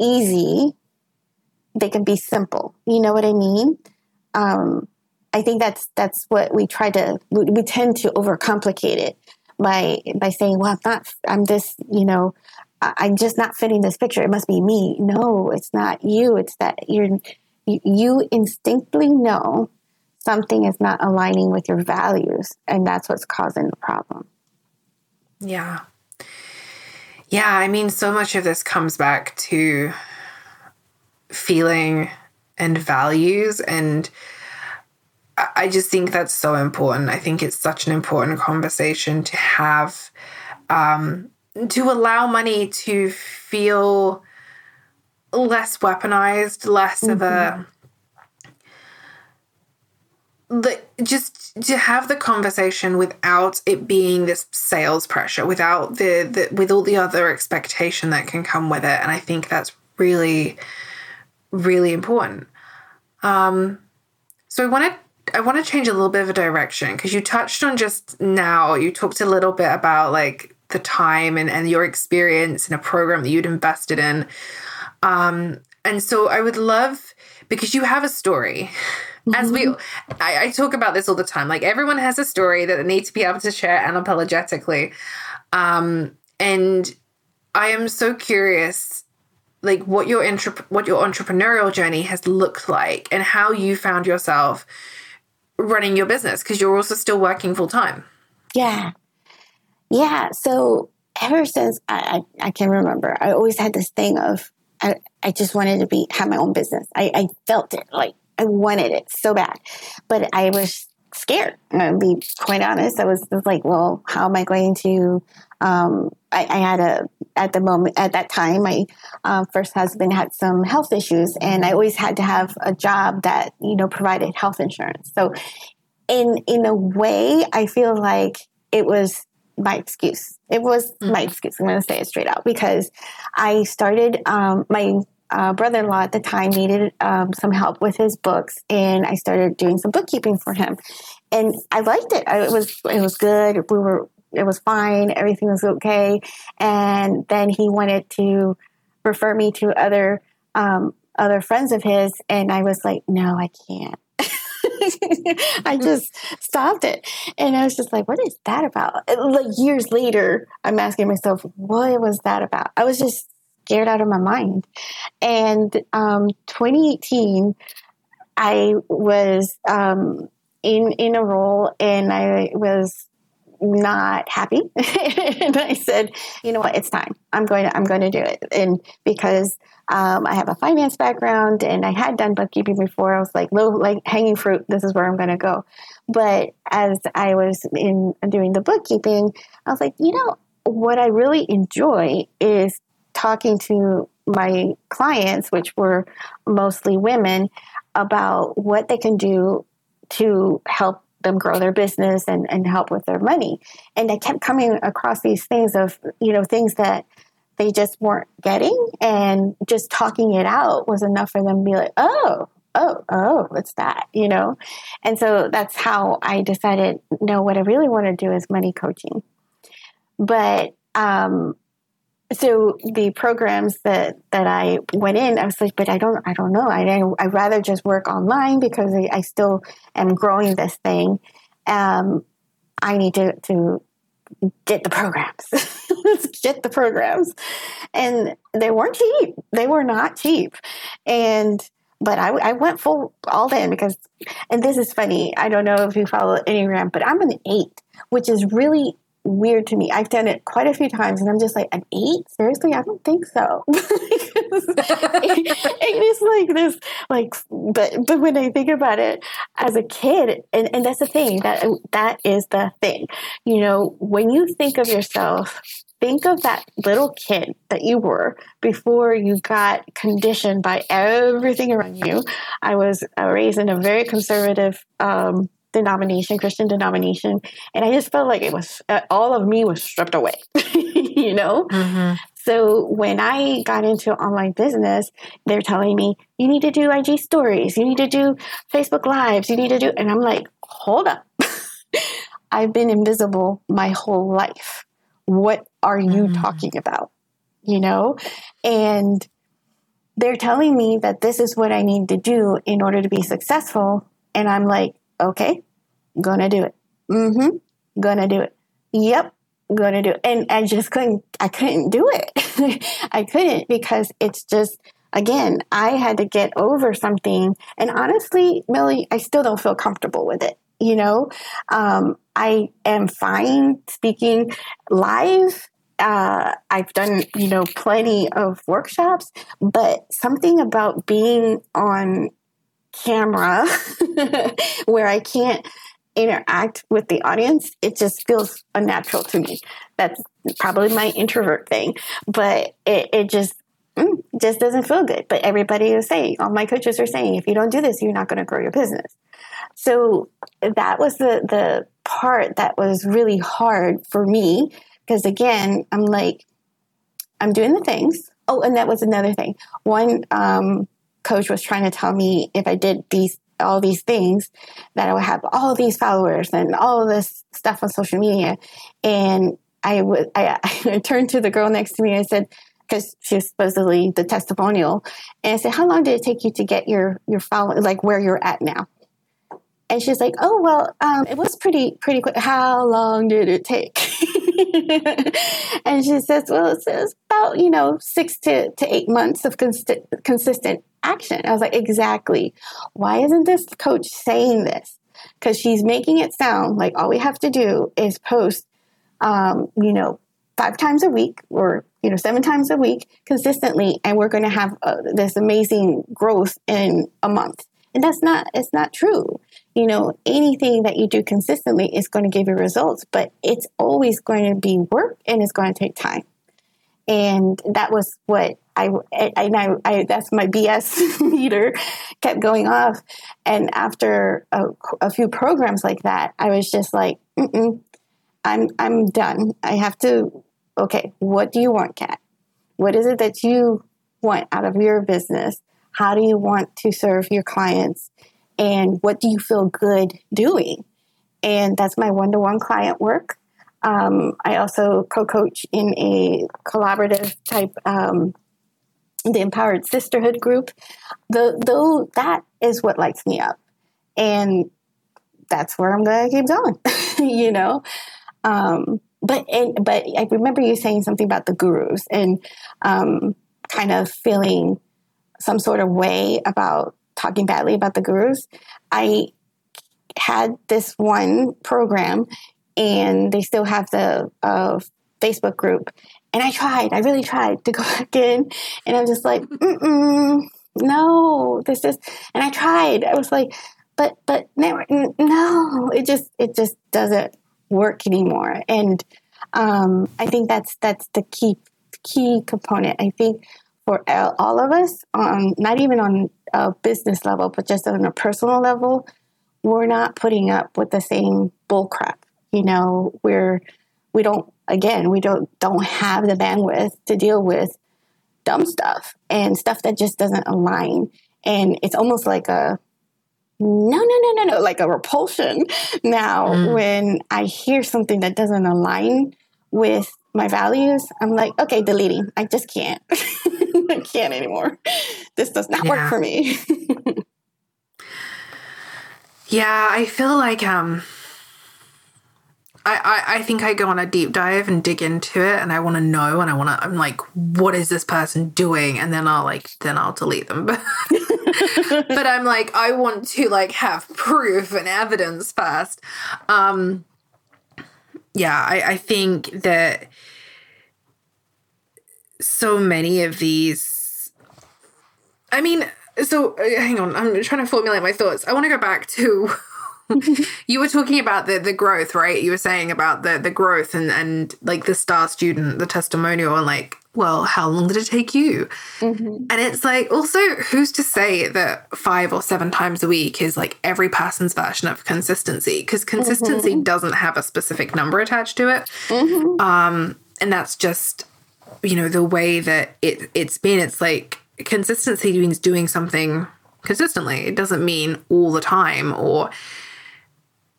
easy. They can be simple. You know what I mean? Um, I think that's that's what we try to. We, we tend to overcomplicate it by by saying, "Well, I'm not. I'm this. You know, I'm just not fitting this picture. It must be me." No, it's not you. It's that you're you instinctively know something is not aligning with your values, and that's what's causing the problem. Yeah. Yeah, I mean, so much of this comes back to feeling and values. And I just think that's so important. I think it's such an important conversation to have, um, to allow money to feel less weaponized, less mm-hmm. of a mm-hmm just to have the conversation without it being this sales pressure without the, the with all the other expectation that can come with it. And i think that's really really important. Um so i want to i want to change a little bit of a direction because you touched on just now you talked a little bit about like the time and, and your experience in a program that you'd invested in. Um and so i would love because you have a story as we mm-hmm. I, I, talk about this all the time. Like everyone has a story that they need to be able to share unapologetically. Um and i am so curious like what your intra- what your entrepreneurial journey has looked like and how you found yourself running your business because you're also still working full time yeah. Yeah. So ever since I, I, I can remember i always had this thing of I, I just wanted to be have my own business. I, I felt it like I wanted it so bad, but I was scared. I'll be quite honest. I was, was like, well, how am I going to? Um, I, I, had a at the moment at that time, my uh, first husband had some health issues, and I always had to have a job that you know provided health insurance. So, in in a way, I feel like it was my excuse. It was mm-hmm. my excuse. I'm going to say it straight out because I started um, my uh, brother-in-law at the time needed um, some help with his books, and I started doing some bookkeeping for him, and I liked it. I, it was it was good. We were it was fine. Everything was okay, and then he wanted to refer me to other um, other friends of his, and I was like, no, I can't. I just stopped it. And I was just like, what is that about? Like years later, I'm asking myself, what was that about? I was just scared out of my mind. And um, 2018, I was um, in in a role, and I was not happy. and I said, you know what, it's time. I'm going to I'm going to do it. And because um, I have a finance background and I had done bookkeeping before, I was like, low like hanging fruit. This is where I'm going to go. But as I was in doing the bookkeeping, I was like, you know, what I really enjoy is talking to my clients, which were mostly women, about what they can do to help them grow their business and, and help with their money. And I kept coming across these things of, you know, things that they just weren't getting and just talking it out was enough for them to be like, oh, oh, oh, what's that? You know? And so that's how I decided, no, what I really want to do is money coaching. But um, so the programs that that I went in, I was like, but I don't, I don't know. I I rather just work online because I, I still am growing this thing. Um, I need to to get the programs, get the programs, and they weren't cheap. They were not cheap, and but I, I went full all in because, and this is funny. I don't know if you follow Enneagram, but I'm an eight, which is really weird to me. I've done it quite a few times, and I'm just like, an eight? Seriously, I don't think so. it's like this, like, but but when I think about it, as a kid, and and that's the thing that that is the thing, you know, when you think of yourself. Think of that little kid that you were before you got conditioned by everything around you. I was raised in a very conservative um, denomination, Christian denomination, and I just felt like it was uh, all of me was stripped away, you know. Mm-hmm. So when I got into online business, they're telling me you need to do IG stories, you need to do Facebook lives, you need to do, and I'm like, hold up. I've been invisible my whole life. What are you mm. talking about? You know? And they're telling me that this is what I need to do in order to be successful. And I'm like, okay, gonna do it. Mm-hmm. Gonna do it. Yep, gonna do it. And I just couldn't I couldn't do it. I couldn't because it's just again, I had to get over something. And honestly, Millie, I still don't feel comfortable with it. You know, um, I am fine speaking live uh, I've done, you know, plenty of workshops, but something about being on camera where I can't interact with the audience, it just feels unnatural to me. That's probably my introvert thing, but it, it just mm, just doesn't feel good. But everybody is saying, all my coaches are saying, if you don't do this, you're not going to grow your business. So that was the the part that was really hard for me because again, I'm like, I'm doing the things. Oh, and that was another thing. One um, coach was trying to tell me if I did these all these things that I would have all these followers and all this stuff on social media. And I would I, I turned to the girl next to me and I said, because she was supposedly the testimonial, and I said, "How long did it take you to get your your follow like where you're at now?" And she's like, "Oh well, um, it was pretty pretty quick. How long did it take?" and she says, well, it says about, you know, six to, to eight months of consistent action. I was like, exactly. Why isn't this coach saying this? Because she's making it sound like all we have to do is post, um, you know, five times a week or you know seven times a week consistently and we're going to have uh, this amazing growth in a month and that's not it's not true you know, anything that you do consistently is going to give you results, but it's always going to be work and it's going to take time. And that was what I, and I, I that's my BS meter kept going off. And after a, a, few programs like that, I was just like, Mm-mm, I'm, I'm done. I have to, okay, what do you want, Kat? What is it that you want out of your business? How do you want to serve your clients? And what do you feel good doing? And that's my one to one client work. Um, I also co coach in a collaborative type, um, the Empowered Sisterhood group. Though that is what lights me up. And that's where I'm going to keep going, you know? Um, but, and, but I remember you saying something about the gurus and um, kind of feeling some sort of way about talking badly about the gurus. I had this one program and they still have the uh, Facebook group. And I tried, I really tried to go back in. And I'm just like, no, this is, and I tried. I was like, but, but never, no, it just, it just doesn't work anymore. And um, I think that's, that's the key, key component. I think for all of us, um, not even on a business level, but just on a personal level, we're not putting up with the same bullcrap. You know, we're we don't again we don't don't have the bandwidth to deal with dumb stuff and stuff that just doesn't align. And it's almost like a no, no, no, no, no, like a repulsion now mm. when I hear something that doesn't align with my values. I'm like, okay, deleting. I just can't. I can't anymore. This does not yeah. work for me. yeah, I feel like um I, I, I think I go on a deep dive and dig into it and I want to know and I want to I'm like what is this person doing and then I'll like then I'll delete them but but I'm like I want to like have proof and evidence first um yeah I, I think that so many of these. I mean, so uh, hang on, I'm trying to formulate my thoughts. I want to go back to. you were talking about the the growth, right? You were saying about the the growth and and like the star student, the testimonial, and like, well, how long did it take you? Mm-hmm. And it's like, also, who's to say that five or seven times a week is like every person's version of consistency? Because consistency mm-hmm. doesn't have a specific number attached to it, mm-hmm. um, and that's just you know the way that it it's been it's like consistency means doing something consistently it doesn't mean all the time or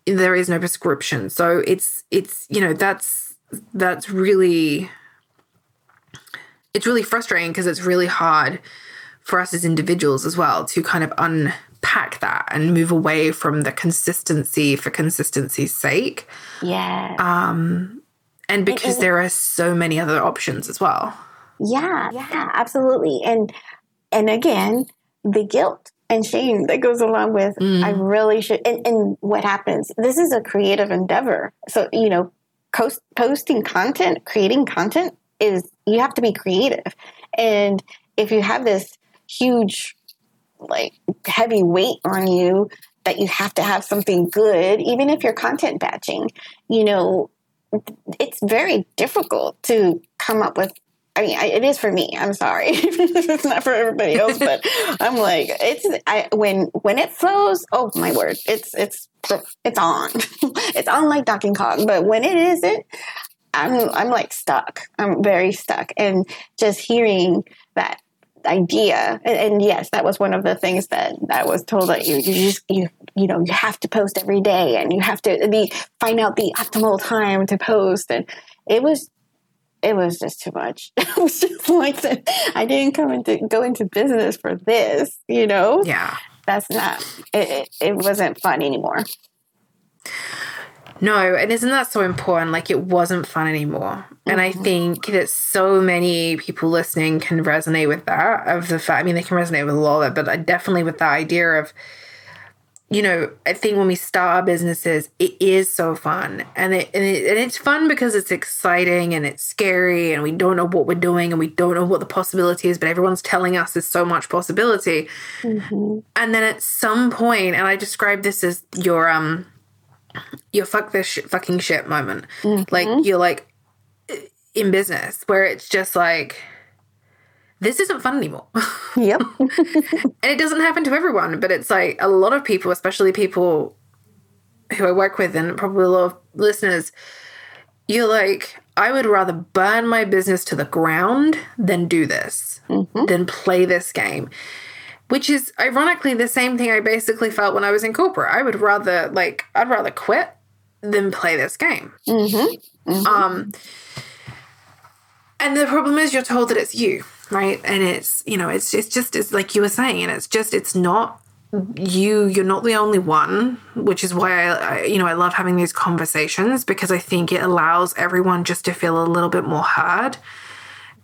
there is no prescription. So it's it's you know that's that's really it's really frustrating because it's really hard for us as individuals as well to kind of unpack that and move away from the consistency for consistency's sake. Yeah. Um and because there are so many other options as well. Yeah, yeah, absolutely. And and again, the guilt and shame that goes along with Mm. I really should and, and what happens. This is a creative endeavor. So, you know, post, posting content, creating content is you have to be creative. And if you have this huge like heavy weight on you that you have to have something good, even if you're content batching, you know, it's very difficult to come up with I mean, I, it is for me. I'm sorry, it's not for everybody else, but I'm like, it's I when when it flows. Oh my word, it's it's it's on, it's on like Donkey Kong. But when it isn't, I'm I'm like stuck. I'm very stuck, and just hearing that idea, and, and yes, that was one of the things that I was told that you you just you you know you have to post every day, and you have to be find out the optimal time to post, and it was it was just too much. It was just like I didn't come into go into business for this, you know. Yeah. That's not. It, it, it wasn't fun anymore. No, and isn't that so important? Like it wasn't fun anymore. And I mm-hmm. think that so many people listening can resonate with that of the fact I mean they can resonate with a lot of it, but uh, definitely with the idea of you know, I think when we start our businesses, it is so fun. And it, and it and it's fun because it's exciting and it's scary and we don't know what we're doing and we don't know what the possibility is, but everyone's telling us there's so much possibility. Mm-hmm. And then at some point, and I describe this as your um your fuck this shit, fucking shit moment. Like you're like in business where it's just like this isn't fun anymore. Yep. and it doesn't happen to everyone, but it's like a lot of people, especially people who I work with and probably a lot of listeners, you're like, I would rather burn my business to the ground than do this, than play this game. Which is ironically the same thing I basically felt when I was in corporate. I would rather like I'd rather quit than play this game. mm-hmm. Um, and the problem is you're told that it's you, right? And it's you know it's it's just it's like you were saying, and it's just it's not you. You're not the only one, which is why I, I you know I love having these conversations because I think it allows everyone just to feel a little bit more heard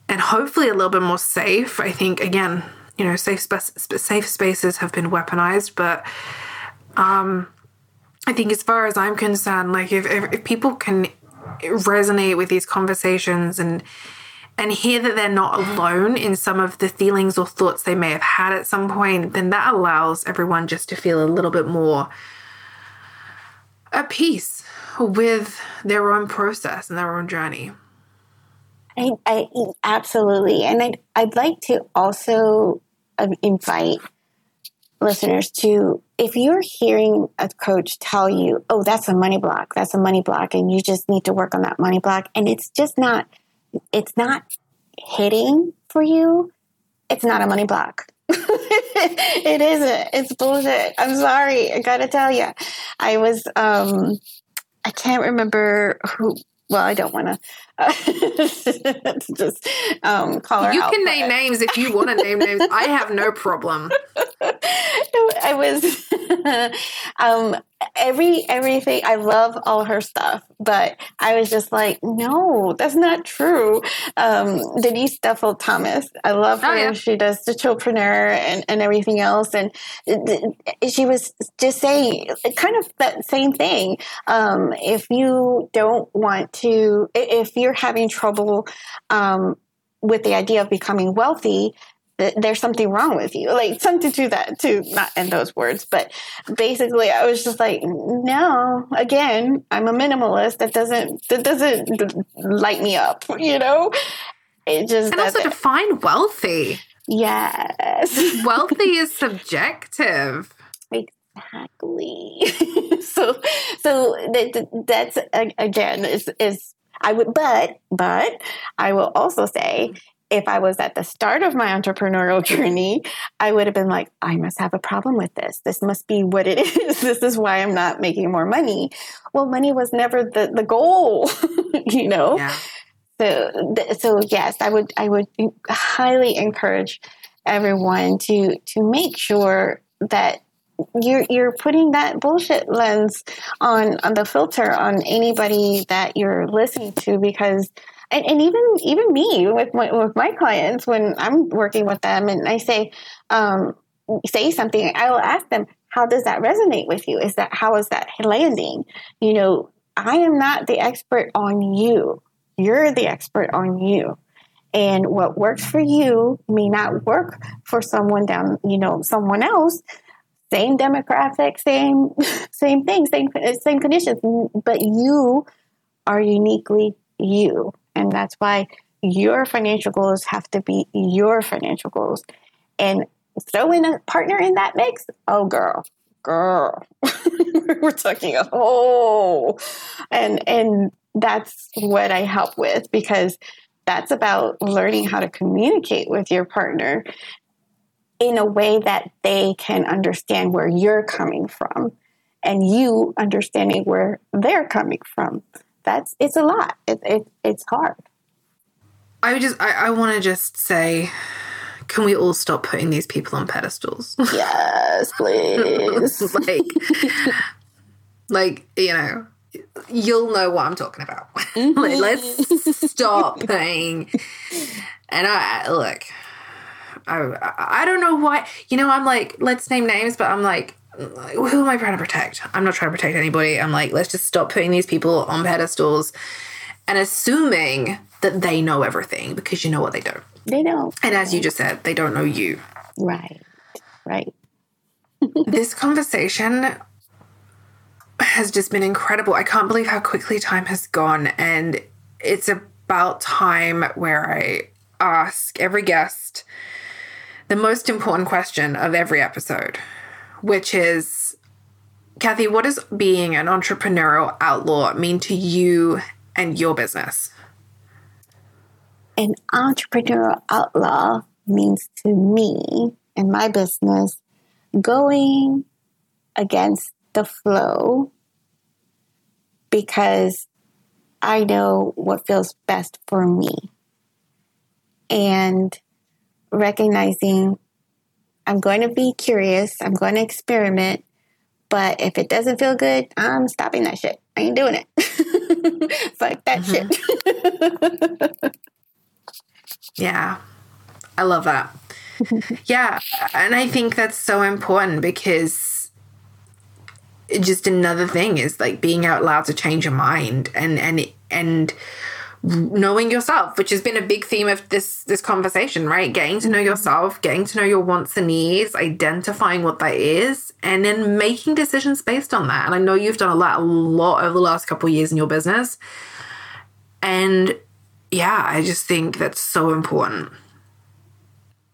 and hopefully a little bit more safe. I think again, you know, safe safe spaces have been weaponized, but um, I think as far as I'm concerned, like if, if, if people can resonate with these conversations and and hear that they're not alone in some of the feelings or thoughts they may have had at some point, then that allows everyone just to feel a little bit more at peace with their own process and their own journey. I, I absolutely, and I'd I'd like to also um, invite listeners to if you're hearing a coach tell you, "Oh, that's a money block. That's a money block," and you just need to work on that money block, and it's just not, it's not hitting for you. It's not a money block. it isn't. It's bullshit. I'm sorry. I gotta tell you. I was um I can't remember who well, I don't want to just um, call her You can name names if you want to name names. I have no problem. I was um every everything I love all her stuff, but I was just like, no, that's not true. Um Denise Duffield Thomas. I love her. Oh, yeah. She does the chillpreneur and, and everything else. And she was just saying kind of that same thing. Um, if you don't want to if you're having trouble um with the idea of becoming wealthy, th- there's something wrong with you. Like something to that, too, not in those words, but basically, I was just like, no. Again, I'm a minimalist. That doesn't that doesn't light me up. You know, it just And also doesn't. define wealthy. yes, Wealthy is subjective. exactly. so, so that, that's again is is I would, but but I will also say mm-hmm. if I was at the start of my entrepreneurial journey, I would have been like, I must have a problem with this. This must be what it is. This is why I'm not making more money. Well, money was never the, the goal, you know? Yeah. So, so yes, I would, I would highly encourage everyone to, to make sure that you're you're putting that bullshit lens on on the filter on anybody that you're listening to because and, and even even me with my, with my clients when I'm working with them and I say um, say something, I will ask them, how does that resonate with you? Is that how is that landing? You know, I am not the expert on you. You're the expert on you. And what works for you may not work for someone down, you know, someone else. Same demographic, same same thing, same same conditions, but you are uniquely you. And that's why your financial goals have to be your financial goals. And throw in a partner in that mix. Oh, girl, girl, we're talking a whole, and and that's what I help with because that's about learning how to communicate with your partner in a way that they can understand where you're coming from and you understanding where they're coming from that's it's a lot. It, it it's hard. I just I, I want to just say, can we all stop putting these people on pedestals? Yes, please. like, like you know, you'll know what I'm talking about. Mm-hmm. like, let's stop paying. And I look, I I don't know why. You know, I'm like, let's name names, but I'm like, who am I trying to protect? I'm not trying to protect anybody. I'm like, let's just stop putting these people on pedestals and assuming that they know everything because you know what they don't. They don't. And as you just said, they don't know you. Right. Right. this conversation has just been incredible. I can't believe how quickly time has gone. And it's about time where I ask every guest the most important question of every episode which is Kathy, what does being an entrepreneurial outlaw mean to you and your business? An entrepreneurial outlaw means to me and my business going against the flow because I know what feels best for me. And recognizing I'm going to be curious. I'm going to experiment. But if it doesn't feel good, I'm stopping that shit. I ain't doing it. Fuck that mm-hmm. shit. yeah. I love that. yeah. And I think that's so important because just another thing is like being out loud to change your mind and and and knowing yourself which has been a big theme of this this conversation right? Getting to know mm-hmm. yourself getting to know your wants and needs identifying what that is and then making decisions based on that. And i know you've done a lot a lot over the last couple of years in your business. And yeah i just think that's so important.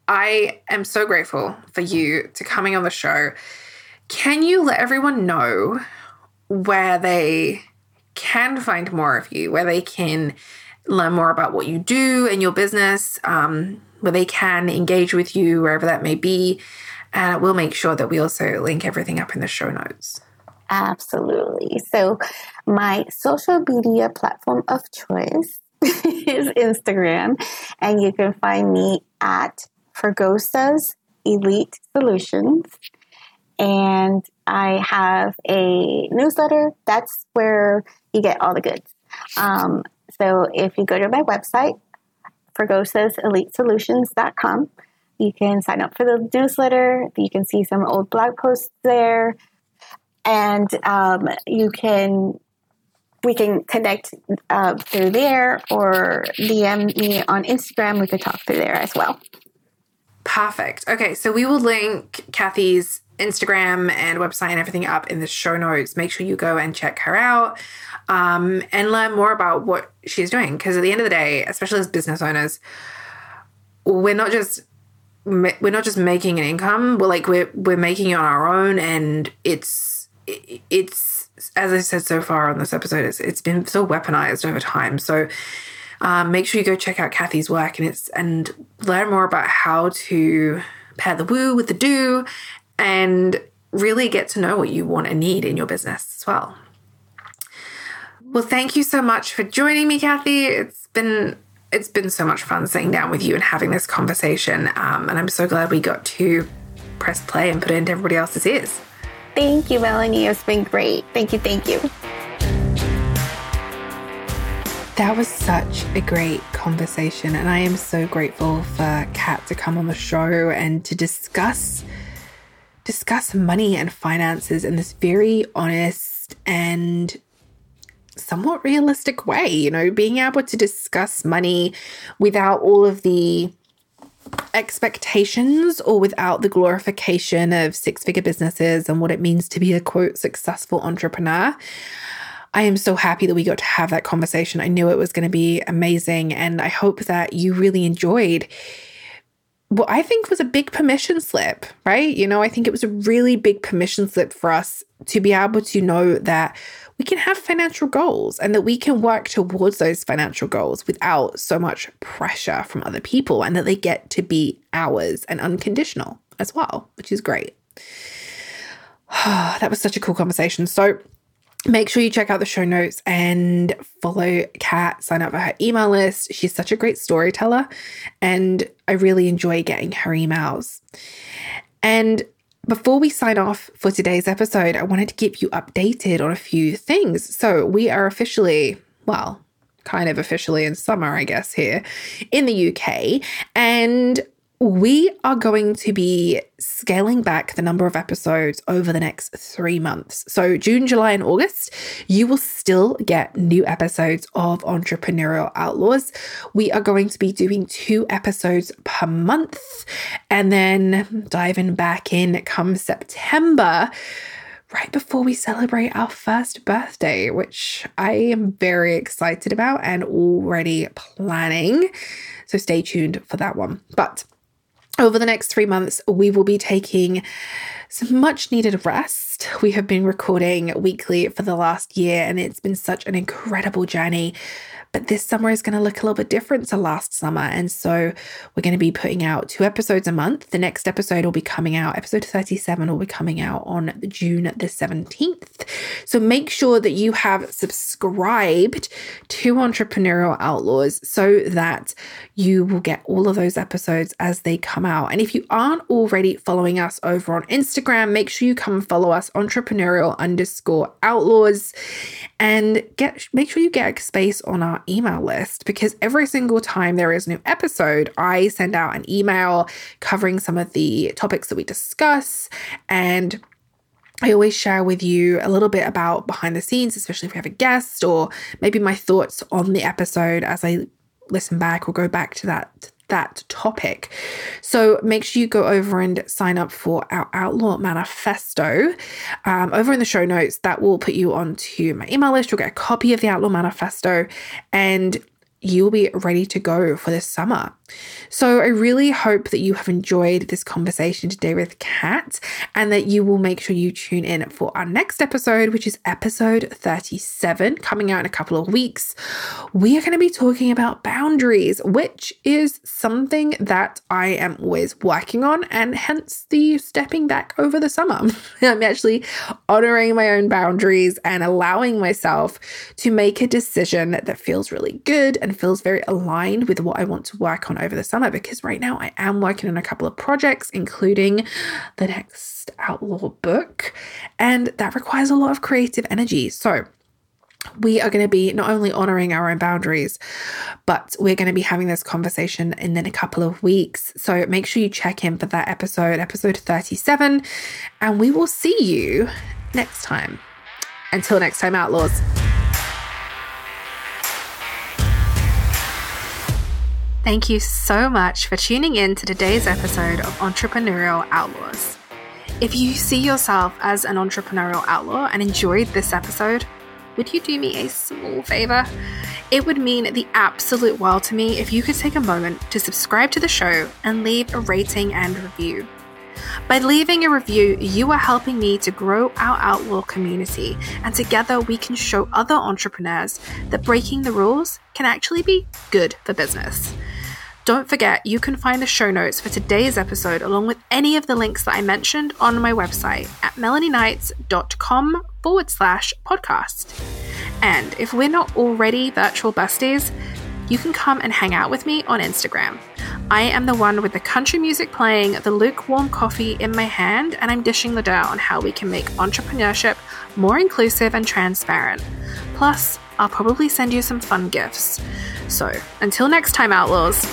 I am so grateful for you to coming on the show. Can you let everyone know where they can find more of you, where they can learn more about what you do and your business, um, where they can engage with you wherever that may be. And we'll make sure that we also link everything up in the show notes. Absolutely. So, my social media platform of choice is Instagram, and you can find me at Fergosa's Elite Solutions. And I have a newsletter. That's where you get all the goods. Um, so if you go to my website, fergosaselitesolutions.com, you can sign up for the newsletter. You can see some old blog posts there. And um, you can, we can connect uh, through there or DM me on Instagram. We could talk through there as well. Perfect. Okay, so we will link Kathy's Instagram and website and everything up in the show notes. Make sure you go and check her out um, and learn more about what she's doing. Because at the end of the day, especially as business owners, we're not just we're not just making an income. We're like we're we're making it on our own, and it's it's as I said so far on this episode, it's it's been so weaponized over time. So Um, make sure you go check out Kathy's work and it's and learn more about how to pair the woo with the do and really get to know what you want and need in your business as well. Well, thank you so much for joining me, Kathy. It's been it's been so much fun sitting down with you and having this conversation. Um, and I'm so glad we got to press play and put it into everybody else's ears. Thank you, Melanie. It's been great. Thank you. Thank you. That was such a great conversation. And I am so grateful for Kat to come on the show and to discuss discuss money and finances in this very honest and somewhat realistic way, you know, being able to discuss money without all of the expectations or without the glorification of six figure businesses and what it means to be a quote successful entrepreneur. I am so happy that we got to have that conversation. I knew it was going to be amazing. And I hope that you really enjoyed what I think was a big permission slip, right? You know, I think it was a really big permission slip for us to be able to know that we can have financial goals and that we can work towards those financial goals without so much pressure from other people and that they get to be ours and unconditional as well, which is great. that was such a cool conversation. So, Make sure you check out the show notes and follow Kat, sign up for her email list. She's such a great storyteller, and I really enjoy getting her emails. And before we sign off for today's episode, I wanted to keep you updated on a few things. So, we are officially, well, kind of officially in summer, I guess, here in the UK. And we are going to be scaling back the number of episodes over the next three months. So, June, July, and August, you will still get new episodes of Entrepreneurial Outlaws. We are going to be doing two episodes per month and then diving back in come September right before we celebrate our first birthday, which I am very excited about and already planning. So stay tuned for that one. But over the next three months, we will be taking some much needed rest. We have been recording weekly for the last year, and it's been such an incredible journey but this summer is going to look a little bit different to last summer. And so we're going to be putting out two episodes a month. The next episode will be coming out, episode 37 will be coming out on June the 17th. So make sure that you have subscribed to Entrepreneurial Outlaws so that you will get all of those episodes as they come out. And if you aren't already following us over on Instagram, make sure you come follow us entrepreneurial underscore outlaws and get make sure you get a space on our email list because every single time there is a new episode, I send out an email covering some of the topics that we discuss. And I always share with you a little bit about behind the scenes, especially if we have a guest or maybe my thoughts on the episode as I listen back or go back to that that topic. So make sure you go over and sign up for our Outlaw Manifesto. Um, over in the show notes, that will put you onto my email list. You'll get a copy of the Outlaw Manifesto and you'll be ready to go for this summer. So I really hope that you have enjoyed this conversation today with Kat and that you will make sure you tune in for our next episode, which is episode 37, coming out in a couple of weeks. We are going to be talking about boundaries, which is something that I am always working on, and hence the stepping back over the summer. I'm actually honoring my own boundaries and allowing myself to make a decision that feels really good and feels very aligned with what I want to work on over the summer because right now I am working on a couple of projects, including the next Outlaw book, and that requires a lot of creative energy. So, we are going to be not only honoring our own boundaries, but we're going to be having this conversation in then a couple of weeks. So make sure you check in for that episode, episode 37, and we will see you next time. Until next time, Outlaws. Thank you so much for tuning in to today's episode of Entrepreneurial Outlaws. If you see yourself as an entrepreneurial outlaw and enjoyed this episode, would you do me a small favor? It would mean the absolute world to me if you could take a moment to subscribe to the show and leave a rating and review. By leaving a review, you are helping me to grow our Outlaw community, and together we can show other entrepreneurs that breaking the rules can actually be good for business. Don't forget, you can find the show notes for today's episode along with any of the links that I mentioned on my website at melanieknights.com forward slash podcast. And if we're not already virtual besties, you can come and hang out with me on Instagram. I am the one with the country music playing, the lukewarm coffee in my hand, and I'm dishing the dirt on how we can make entrepreneurship more inclusive and transparent. Plus, I'll probably send you some fun gifts. So, until next time, Outlaws.